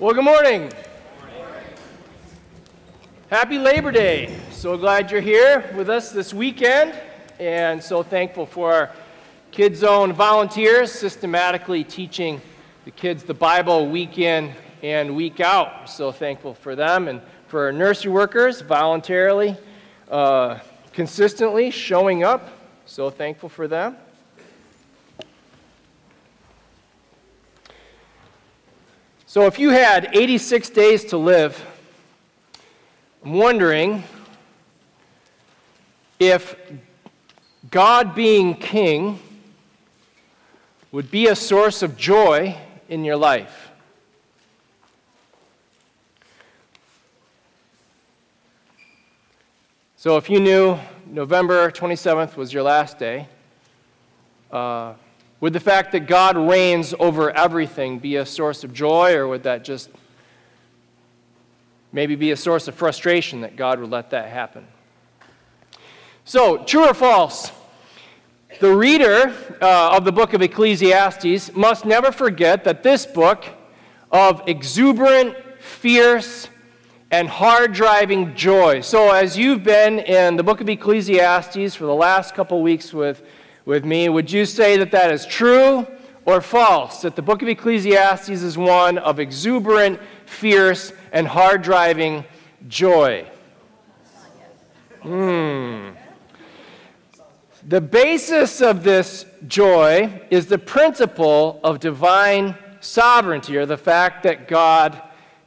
Well, good morning. Happy Labor Day. So glad you're here with us this weekend, and so thankful for our Kids Zone volunteers systematically teaching the kids the Bible week in and week out. So thankful for them and for our nursery workers voluntarily, uh, consistently showing up. So thankful for them. So, if you had 86 days to live, I'm wondering if God being king would be a source of joy in your life. So, if you knew November 27th was your last day, uh, would the fact that God reigns over everything be a source of joy, or would that just maybe be a source of frustration that God would let that happen? So, true or false? The reader uh, of the book of Ecclesiastes must never forget that this book of exuberant, fierce, and hard driving joy. So, as you've been in the book of Ecclesiastes for the last couple weeks with with me. Would you say that that is true or false? That the book of Ecclesiastes is one of exuberant, fierce, and hard driving joy? Hmm. The basis of this joy is the principle of divine sovereignty, or the fact that God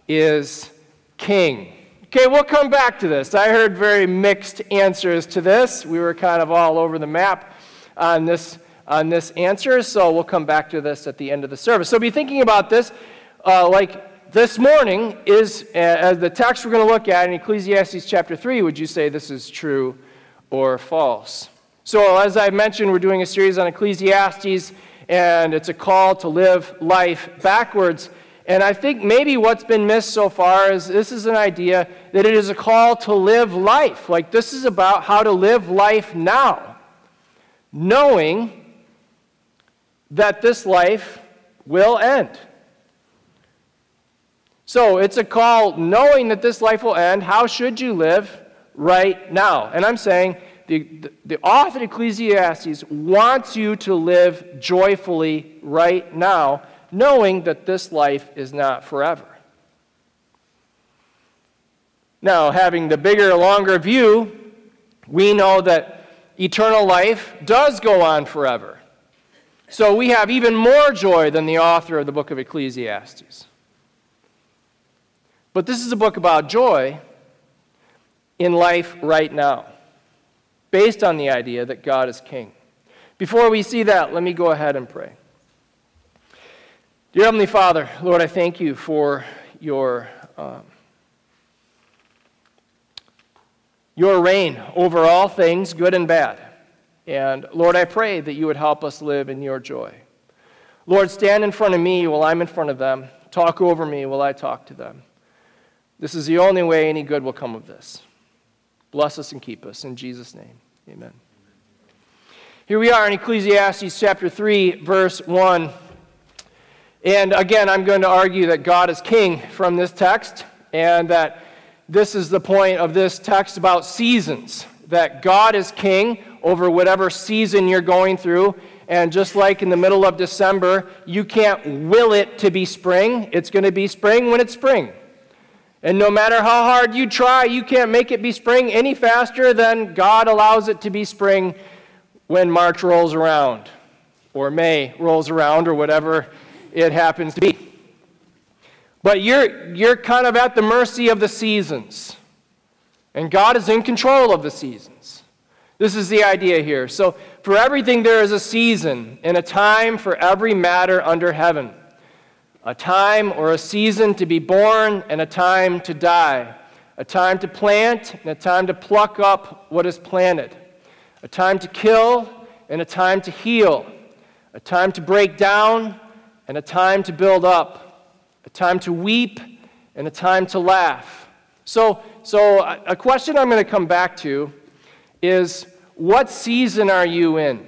is king. Okay, we'll come back to this. I heard very mixed answers to this. We were kind of all over the map on this, on this answer, so we'll come back to this at the end of the service. So be thinking about this uh, like this morning is, uh, as the text we're going to look at in Ecclesiastes chapter 3, would you say this is true or false? So, as I mentioned, we're doing a series on Ecclesiastes, and it's a call to live life backwards. And I think maybe what's been missed so far is this is an idea that it is a call to live life. Like, this is about how to live life now knowing that this life will end. So it's a call knowing that this life will end. How should you live right now? And I'm saying the, the, the author of Ecclesiastes wants you to live joyfully right now, knowing that this life is not forever. Now, having the bigger, longer view, we know that eternal life does go on forever. So we have even more joy than the author of the book of Ecclesiastes. But this is a book about joy in life right now, based on the idea that God is king. Before we see that, let me go ahead and pray. Dear Heavenly Father, Lord, I thank you for your. Um, your reign over all things, good and bad. And Lord, I pray that you would help us live in your joy. Lord, stand in front of me while I'm in front of them. Talk over me while I talk to them. This is the only way any good will come of this. Bless us and keep us. In Jesus' name, amen. Here we are in Ecclesiastes chapter 3, verse 1. And again, I'm going to argue that God is king from this text and that this is the point of this text about seasons that God is king over whatever season you're going through. And just like in the middle of December, you can't will it to be spring. It's going to be spring when it's spring. And no matter how hard you try, you can't make it be spring any faster than God allows it to be spring when March rolls around, or May rolls around, or whatever it happens to be. But you're, you're kind of at the mercy of the seasons. And God is in control of the seasons. This is the idea here. So, for everything, there is a season and a time for every matter under heaven a time or a season to be born and a time to die, a time to plant and a time to pluck up what is planted, a time to kill and a time to heal, a time to break down and a time to build up a time to weep, and a time to laugh. So, so a question I'm going to come back to is what season are you in?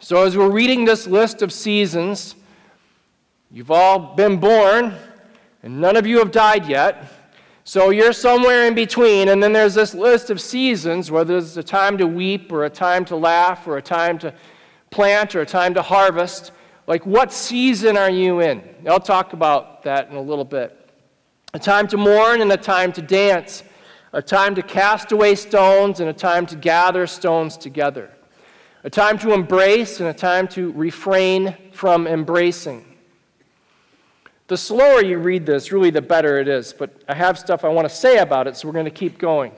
So, as we're reading this list of seasons, you've all been born, and none of you have died yet. So you're somewhere in between, and then there's this list of seasons, whether it's a time to weep, or a time to laugh, or a time to plant, or a time to harvest. Like, what season are you in? I'll talk about that in a little bit. A time to mourn and a time to dance, a time to cast away stones and a time to gather stones together, a time to embrace and a time to refrain from embracing. The slower you read this, really, the better it is. But I have stuff I want to say about it, so we're going to keep going.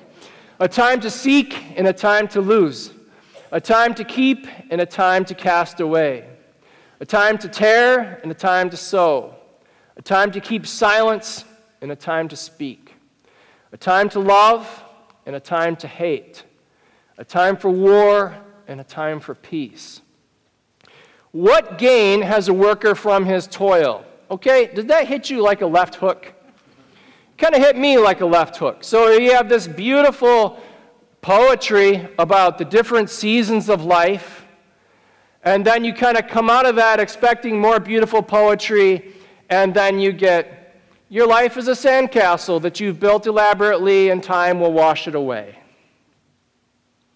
A time to seek and a time to lose. A time to keep and a time to cast away. A time to tear and a time to sow. A time to keep silence and a time to speak. A time to love and a time to hate. A time for war and a time for peace. What gain has a worker from his toil? Okay, did that hit you like a left hook? Kind of hit me like a left hook. So you have this beautiful poetry about the different seasons of life, and then you kind of come out of that expecting more beautiful poetry, and then you get your life is a sandcastle that you've built elaborately, and time will wash it away.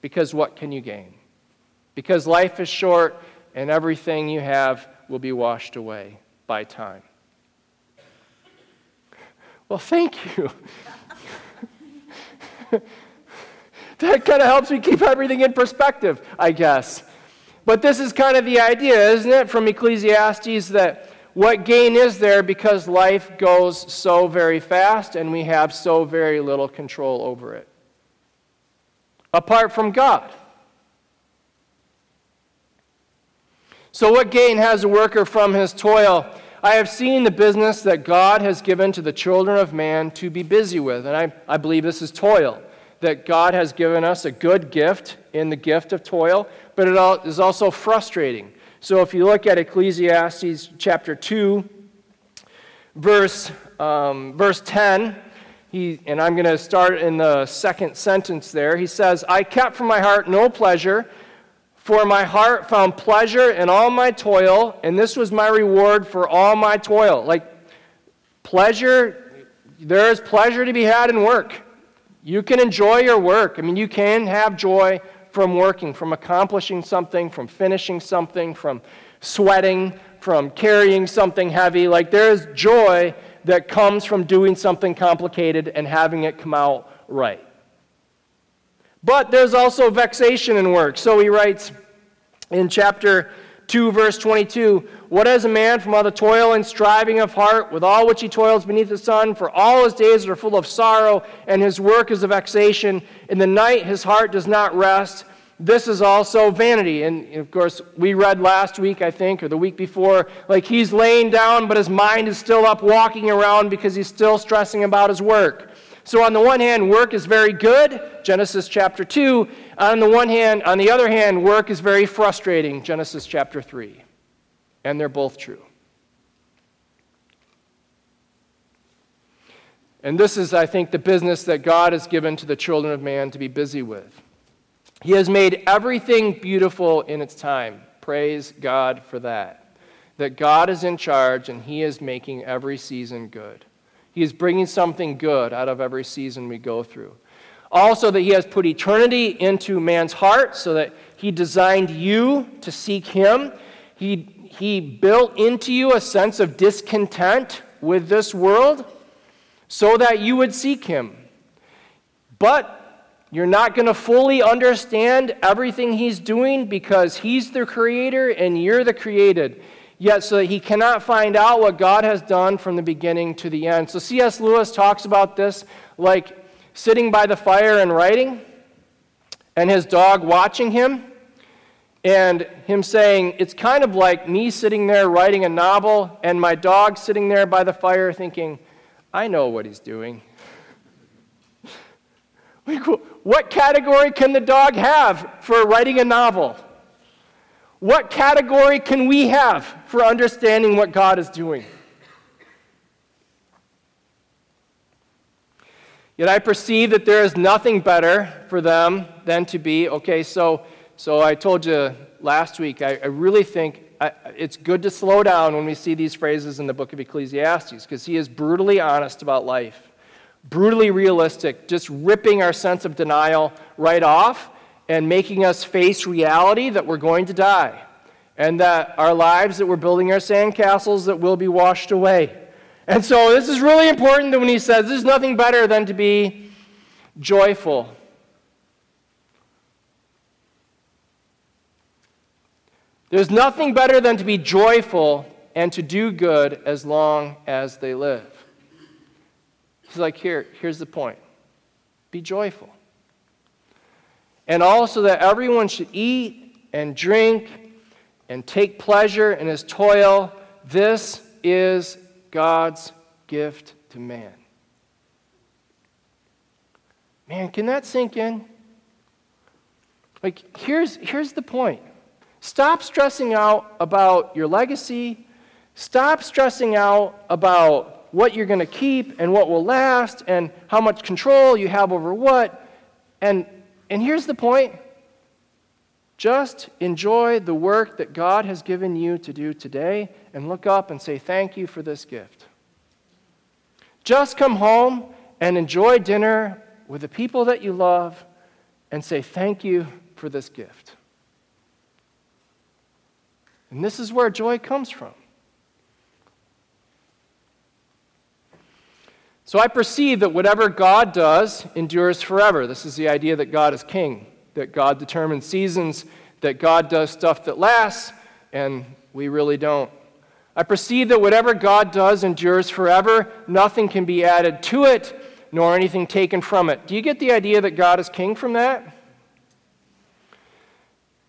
Because what can you gain? Because life is short, and everything you have will be washed away by time. Well, thank you. that kind of helps me keep everything in perspective, I guess. But this is kind of the idea, isn't it, from Ecclesiastes that what gain is there because life goes so very fast and we have so very little control over it? Apart from God. So, what gain has a worker from his toil? I have seen the business that God has given to the children of man to be busy with. And I, I believe this is toil, that God has given us a good gift in the gift of toil, but it is also frustrating. So if you look at Ecclesiastes chapter 2, verse, um, verse 10, he, and I'm going to start in the second sentence there. He says, I kept from my heart no pleasure for my heart found pleasure in all my toil, and this was my reward for all my toil. Like, pleasure, there is pleasure to be had in work. You can enjoy your work. I mean, you can have joy from working, from accomplishing something, from finishing something, from sweating, from carrying something heavy. Like, there is joy that comes from doing something complicated and having it come out right. But there's also vexation in work. So he writes in chapter 2, verse 22 What has a man from all the toil and striving of heart, with all which he toils beneath the sun? For all his days are full of sorrow, and his work is a vexation. In the night his heart does not rest. This is also vanity. And of course, we read last week, I think, or the week before, like he's laying down, but his mind is still up walking around because he's still stressing about his work. So, on the one hand, work is very good, Genesis chapter 2. On the one hand, on the other hand, work is very frustrating, Genesis chapter 3. And they're both true. And this is, I think, the business that God has given to the children of man to be busy with. He has made everything beautiful in its time. Praise God for that. That God is in charge and He is making every season good. He is bringing something good out of every season we go through. Also, that He has put eternity into man's heart so that He designed you to seek Him. He, he built into you a sense of discontent with this world so that you would seek Him. But you're not going to fully understand everything He's doing because He's the creator and you're the created yet so that he cannot find out what God has done from the beginning to the end. So C.S. Lewis talks about this like sitting by the fire and writing, and his dog watching him, and him saying, It's kind of like me sitting there writing a novel, and my dog sitting there by the fire thinking, I know what he's doing. what category can the dog have for writing a novel? What category can we have for understanding what God is doing? Yet I perceive that there is nothing better for them than to be, okay, so, so I told you last week, I, I really think I, it's good to slow down when we see these phrases in the book of Ecclesiastes because he is brutally honest about life, brutally realistic, just ripping our sense of denial right off and making us face reality that we're going to die and that our lives that we're building our sandcastles that will be washed away. And so this is really important that when he says there's nothing better than to be joyful. There's nothing better than to be joyful and to do good as long as they live. He's like, here, here's the point be joyful. And also that everyone should eat and drink and take pleasure in his toil. This is God's gift to man. Man, can that sink in? Like, here's, here's the point stop stressing out about your legacy, stop stressing out about what you're going to keep and what will last and how much control you have over what. And, and here's the point just enjoy the work that God has given you to do today and look up and say, Thank you for this gift. Just come home and enjoy dinner with the people that you love and say, Thank you for this gift. And this is where joy comes from. So I perceive that whatever God does endures forever. This is the idea that God is king that God determines seasons, that God does stuff that lasts, and we really don't. I perceive that whatever God does endures forever. Nothing can be added to it, nor anything taken from it. Do you get the idea that God is king from that?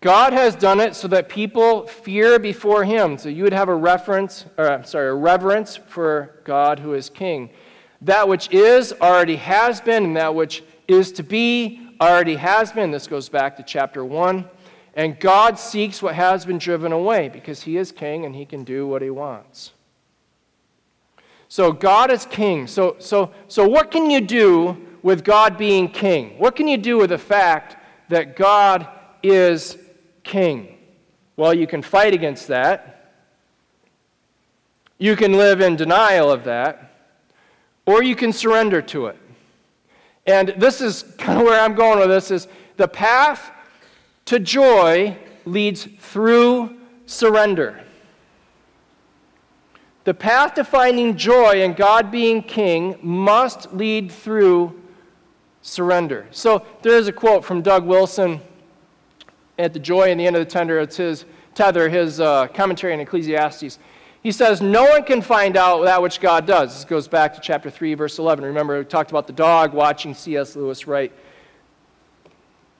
God has done it so that people fear before him. So you would have a reference, or sorry, a reverence for God who is king. That which is already has been, and that which is to be already has been. This goes back to chapter 1. And God seeks what has been driven away because he is king and he can do what he wants. So God is king. So, so, so what can you do with God being king? What can you do with the fact that God is king? Well, you can fight against that. You can live in denial of that. Or you can surrender to it. And this is kind of where I'm going with this is the path to joy leads through surrender. The path to finding joy and God being king must lead through surrender. So there is a quote from Doug Wilson at the Joy at the End of the Tether. It's his tether, his uh, commentary on Ecclesiastes. He says, No one can find out that which God does. This goes back to chapter 3, verse 11. Remember, we talked about the dog watching C.S. Lewis write.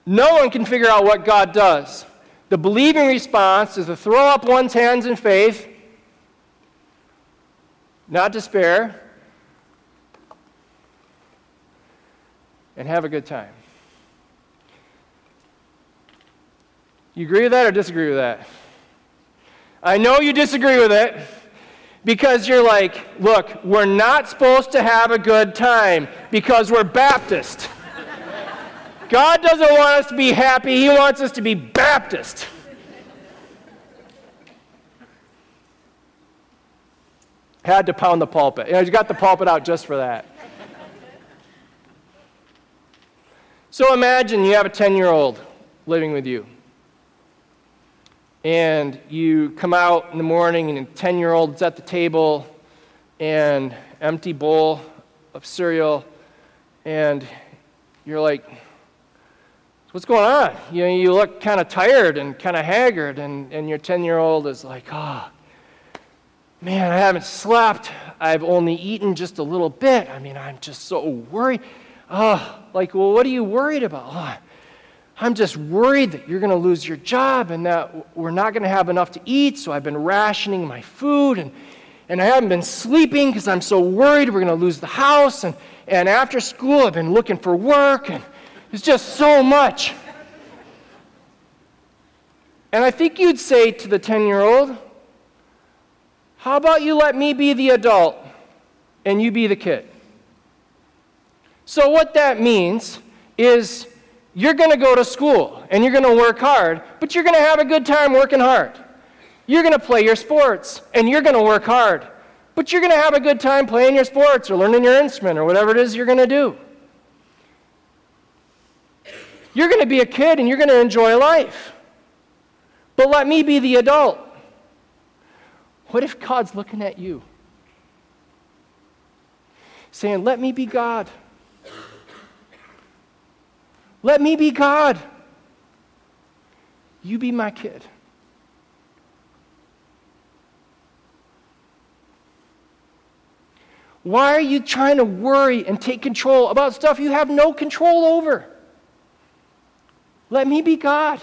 No one can figure out what God does. The believing response is to throw up one's hands in faith, not despair, and have a good time. You agree with that or disagree with that? I know you disagree with it because you're like, look, we're not supposed to have a good time because we're Baptist. God doesn't want us to be happy, He wants us to be Baptist. Had to pound the pulpit. You know, got the pulpit out just for that. So imagine you have a 10 year old living with you and you come out in the morning and a 10 year old's at the table and empty bowl of cereal and you're like what's going on? You know you look kind of tired and kind of haggard and, and your 10 year old is like oh man i haven't slept. I've only eaten just a little bit. I mean i'm just so worried. Oh like well what are you worried about? Oh, I'm just worried that you're going to lose your job and that we're not going to have enough to eat, so I've been rationing my food and, and I haven't been sleeping because I'm so worried we're going to lose the house. And, and after school, I've been looking for work and it's just so much. And I think you'd say to the 10 year old, How about you let me be the adult and you be the kid? So, what that means is you're going to go to school and you're going to work hard, but you're going to have a good time working hard. You're going to play your sports and you're going to work hard, but you're going to have a good time playing your sports or learning your instrument or whatever it is you're going to do. You're going to be a kid and you're going to enjoy life. But let me be the adult. What if God's looking at you? Saying, Let me be God. Let me be God. You be my kid. Why are you trying to worry and take control about stuff you have no control over? Let me be God.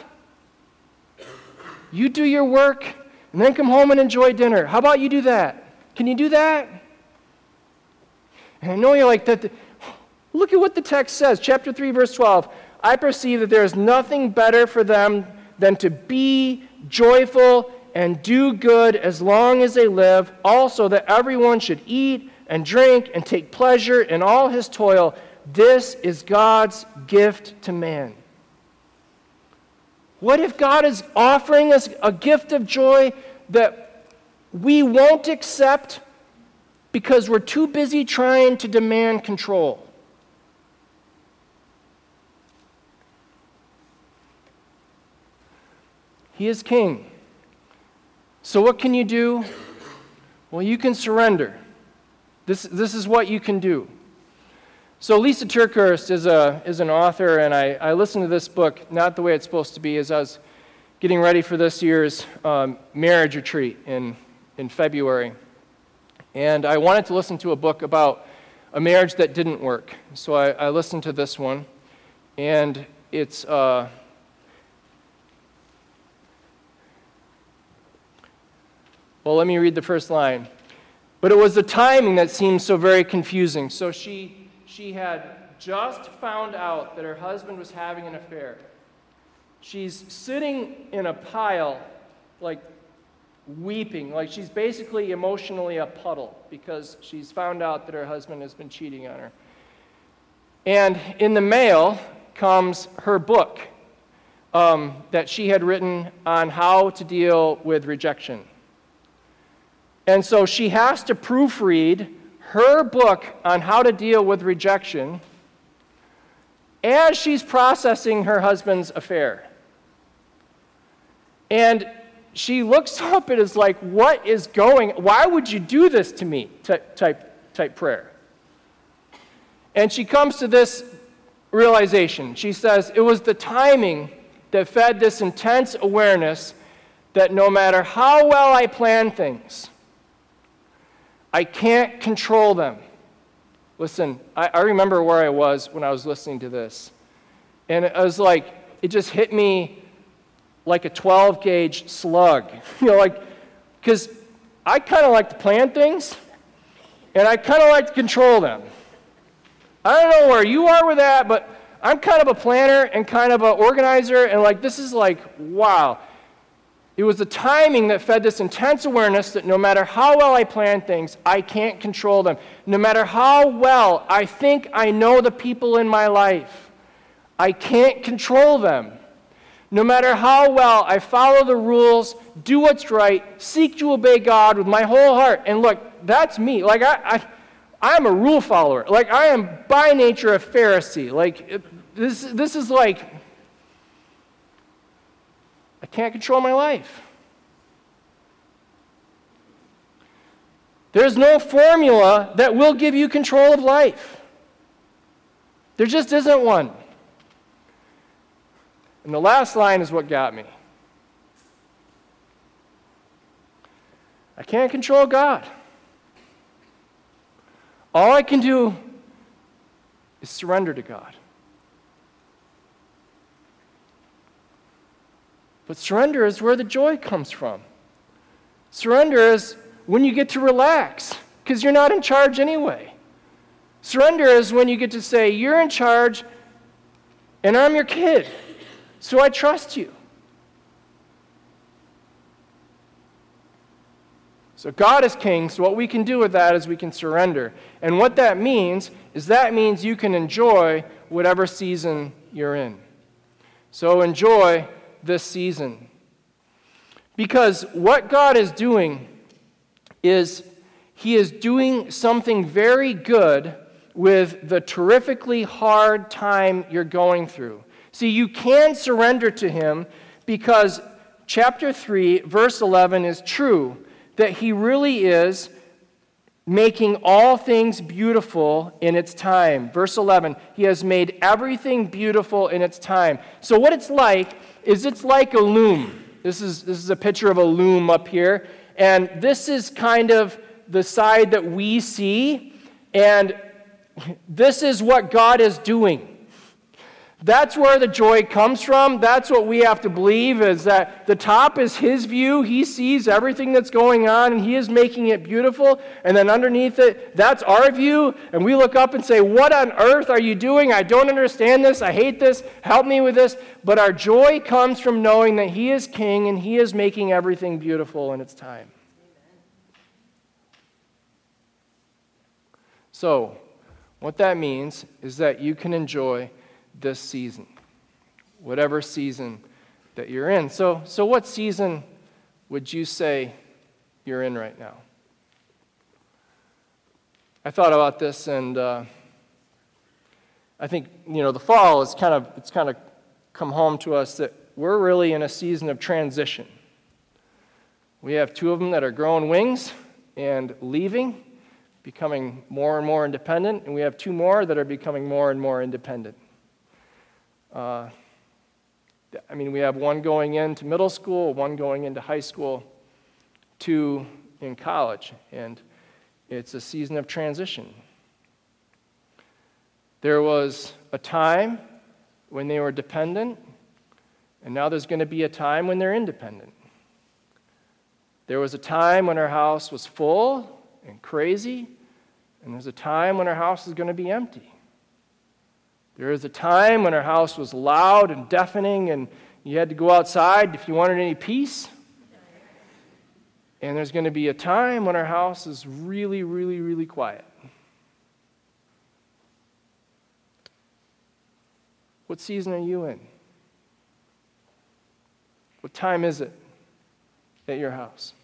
You do your work and then come home and enjoy dinner. How about you do that? Can you do that? And I know you're like that. Look at what the text says, chapter 3, verse 12. I perceive that there is nothing better for them than to be joyful and do good as long as they live. Also, that everyone should eat and drink and take pleasure in all his toil. This is God's gift to man. What if God is offering us a gift of joy that we won't accept because we're too busy trying to demand control? He is king. So, what can you do? Well, you can surrender. This, this is what you can do. So, Lisa TerKeurst is, a, is an author, and I, I listened to this book not the way it's supposed to be as I was getting ready for this year's um, marriage retreat in, in February. And I wanted to listen to a book about a marriage that didn't work. So, I, I listened to this one, and it's. Uh, well, let me read the first line. But it was the timing that seemed so very confusing. So she, she had just found out that her husband was having an affair. She's sitting in a pile, like weeping, like she's basically emotionally a puddle because she's found out that her husband has been cheating on her. And in the mail comes her book um, that she had written on how to deal with rejection. And so she has to proofread her book on how to deal with rejection as she's processing her husband's affair. And she looks up and is like, What is going Why would you do this to me? type, type, type prayer. And she comes to this realization. She says, It was the timing that fed this intense awareness that no matter how well I plan things, I can't control them. Listen, I, I, remember where I was when I was listening to this. And it was like, it just hit me like a 12 gauge slug. you know, like, because I kind of like to plan things, and I kind of like to control them. I don't know where you are with that, but I'm kind of a planner and kind of an organizer, and like, this is like, wow. It was the timing that fed this intense awareness that no matter how well I plan things, I can't control them. No matter how well I think I know the people in my life, I can't control them. No matter how well I follow the rules, do what's right, seek to obey God with my whole heart. And look, that's me. Like, I, I, I'm a rule follower. Like, I am by nature a Pharisee. Like, this, this is like I can't control my life. There's no formula that will give you control of life. There just isn't one. And the last line is what got me. I can't control God. All I can do is surrender to God. But surrender is where the joy comes from. Surrender is when you get to relax because you're not in charge anyway. Surrender is when you get to say, You're in charge and I'm your kid, so I trust you. So God is king, so what we can do with that is we can surrender. And what that means is that means you can enjoy whatever season you're in. So enjoy this season. Because what God is doing is He is doing something very good with the terrifically hard time you're going through. See, you can surrender to Him because chapter 3, verse 11 is true that He really is making all things beautiful in its time. Verse 11, He has made everything beautiful in its time. So, what it's like is it's like a loom. This is, this is a picture of a loom up here. And this is kind of the side that we see. And this is what God is doing. That's where the joy comes from. That's what we have to believe is that the top is his view. He sees everything that's going on and he is making it beautiful. And then underneath it, that's our view. And we look up and say, What on earth are you doing? I don't understand this. I hate this. Help me with this. But our joy comes from knowing that he is king and he is making everything beautiful in its time. So, what that means is that you can enjoy this season, whatever season that you're in. So, so what season would you say you're in right now? I thought about this, and uh, I think you know the fall is kind of it's kind of come home to us that we're really in a season of transition. We have two of them that are growing wings and leaving, becoming more and more independent, and we have two more that are becoming more and more independent. Uh, I mean, we have one going into middle school, one going into high school, two in college, and it's a season of transition. There was a time when they were dependent, and now there's going to be a time when they're independent. There was a time when our house was full and crazy, and there's a time when our house is going to be empty. There was a time when our house was loud and deafening, and you had to go outside if you wanted any peace. And there's going to be a time when our house is really, really, really quiet. What season are you in? What time is it at your house?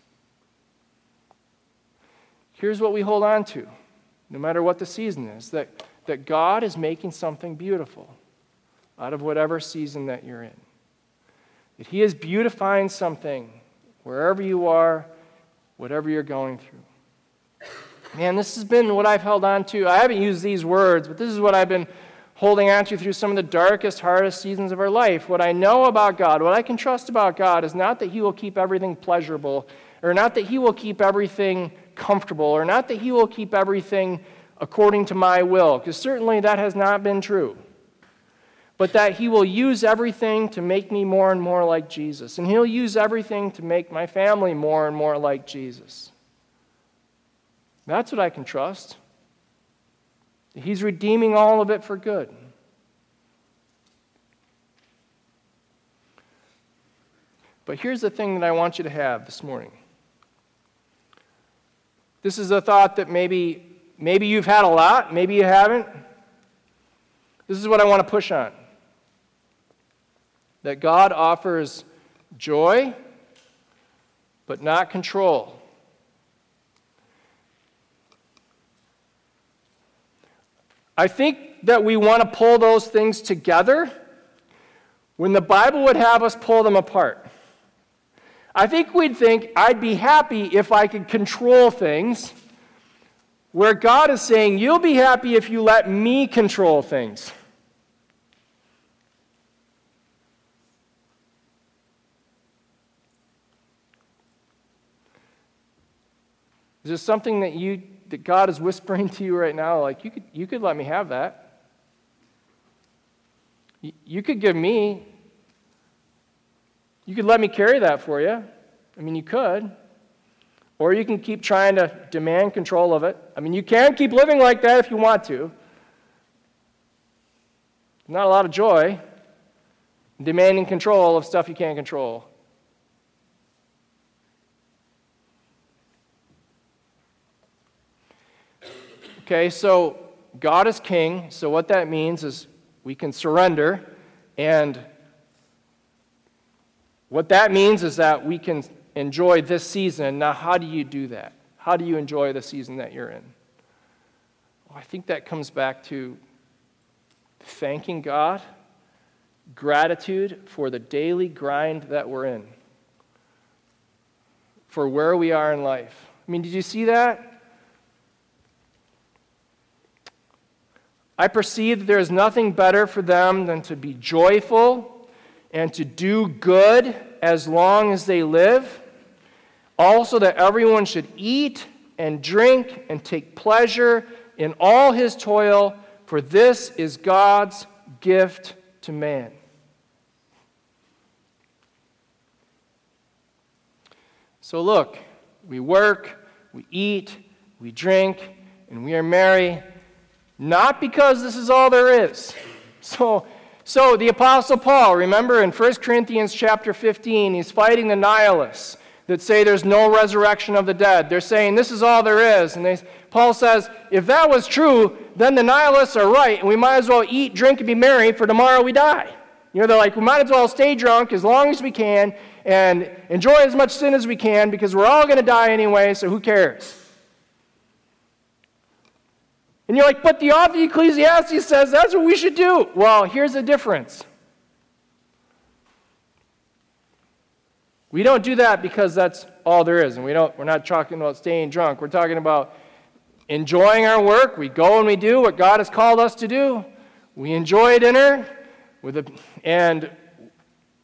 Here's what we hold on to, no matter what the season is that that God is making something beautiful out of whatever season that you're in. That He is beautifying something wherever you are, whatever you're going through. Man, this has been what I've held on to. I haven't used these words, but this is what I've been holding on to through some of the darkest, hardest seasons of our life. What I know about God, what I can trust about God, is not that He will keep everything pleasurable, or not that He will keep everything comfortable, or not that He will keep everything according to my will, because certainly that has not been true. But that He will use everything to make me more and more like Jesus. And He'll use everything to make my family more and more like Jesus. That's what I can trust. He's redeeming all of it for good. But here's the thing that I want you to have this morning. This is a thought that maybe Maybe you've had a lot, maybe you haven't. This is what I want to push on that God offers joy, but not control. I think that we want to pull those things together when the Bible would have us pull them apart. I think we'd think I'd be happy if I could control things where God is saying, You'll be happy if you let me control things. Is there something that you that God is whispering to you right now? Like you could you could let me have that. You, you could give me. You could let me carry that for you. I mean, you could. Or you can keep trying to demand control of it. I mean, you can keep living like that if you want to. Not a lot of joy demanding control of stuff you can't control. Okay, so God is king. So what that means is we can surrender. And what that means is that we can enjoy this season. Now, how do you do that? How do you enjoy the season that you're in? Well, I think that comes back to thanking God, gratitude for the daily grind that we're in, for where we are in life. I mean, did you see that? I perceive that there is nothing better for them than to be joyful and to do good as long as they live. Also, that everyone should eat and drink and take pleasure in all his toil, for this is God's gift to man. So, look, we work, we eat, we drink, and we are merry, not because this is all there is. So, so the Apostle Paul, remember in 1 Corinthians chapter 15, he's fighting the nihilists that say there's no resurrection of the dead. They're saying this is all there is. And they, Paul says, if that was true, then the nihilists are right, and we might as well eat, drink, and be merry, for tomorrow we die. You know, they're like, we might as well stay drunk as long as we can and enjoy as much sin as we can because we're all going to die anyway, so who cares? And you're like, but the author of Ecclesiastes says that's what we should do. Well, here's the difference. We don't do that because that's all there is. And we don't, we're not talking about staying drunk. We're talking about enjoying our work. We go and we do what God has called us to do. We enjoy dinner with a, and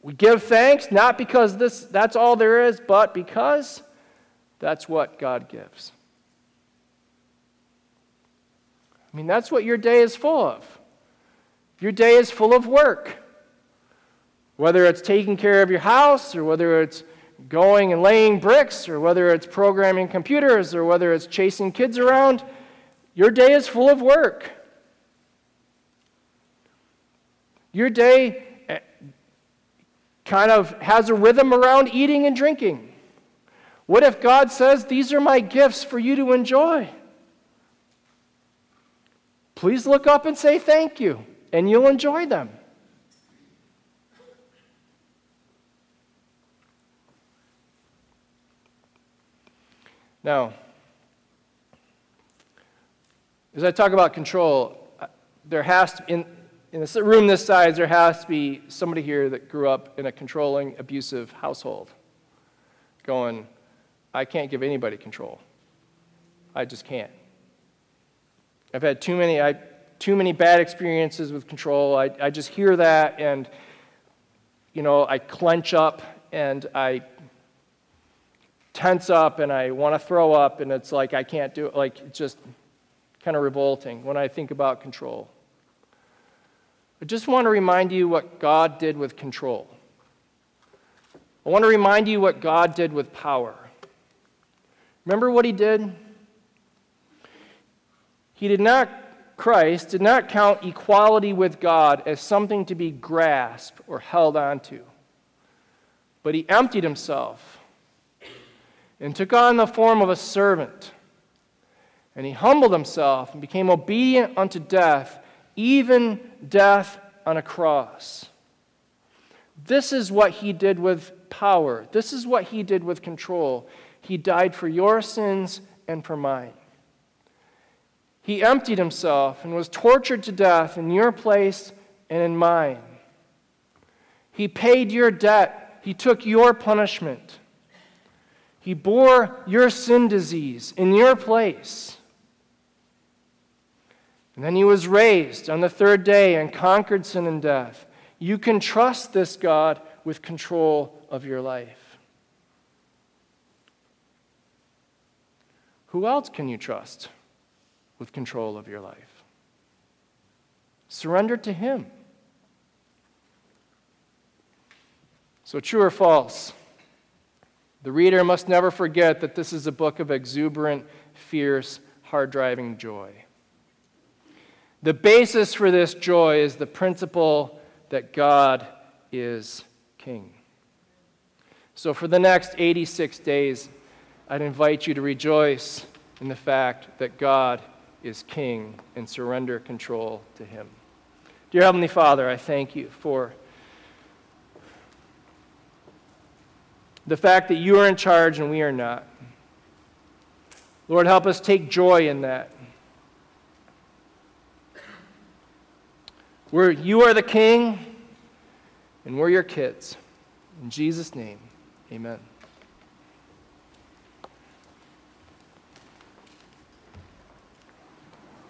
we give thanks, not because this, that's all there is, but because that's what God gives. I mean, that's what your day is full of. Your day is full of work. Whether it's taking care of your house, or whether it's going and laying bricks, or whether it's programming computers, or whether it's chasing kids around, your day is full of work. Your day eh, kind of has a rhythm around eating and drinking. What if God says, These are my gifts for you to enjoy? Please look up and say thank you, and you'll enjoy them. Now, as I talk about control, uh, there has to, in, in a room this size, there has to be somebody here that grew up in a controlling, abusive household going, I can't give anybody control. I just can't. I've had too many, I, too many bad experiences with control. I, I just hear that and, you know, I clench up and I tense up and I want to throw up, and it's like I can't do it. Like, it's just kind of revolting when I think about control. I just want to remind you what God did with control. I want to remind you what God did with power. Remember what he did? He did not, Christ did not count equality with God as something to be grasped or held onto, but he emptied himself and took on the form of a servant. And he humbled himself and became obedient unto death, even death on a cross. This is what he did with power. This is what he did with control. He died for your sins and for mine. He emptied himself and was tortured to death in your place and in mine. He paid your debt, he took your punishment. He bore your sin disease in your place. And then he was raised on the third day and conquered sin and death. You can trust this God with control of your life. Who else can you trust with control of your life? Surrender to him. So, true or false? The reader must never forget that this is a book of exuberant, fierce, hard driving joy. The basis for this joy is the principle that God is King. So, for the next 86 days, I'd invite you to rejoice in the fact that God is King and surrender control to Him. Dear Heavenly Father, I thank you for The fact that you are in charge and we are not. Lord, help us take joy in that. Where you are the king and we're your kids. In Jesus' name, amen.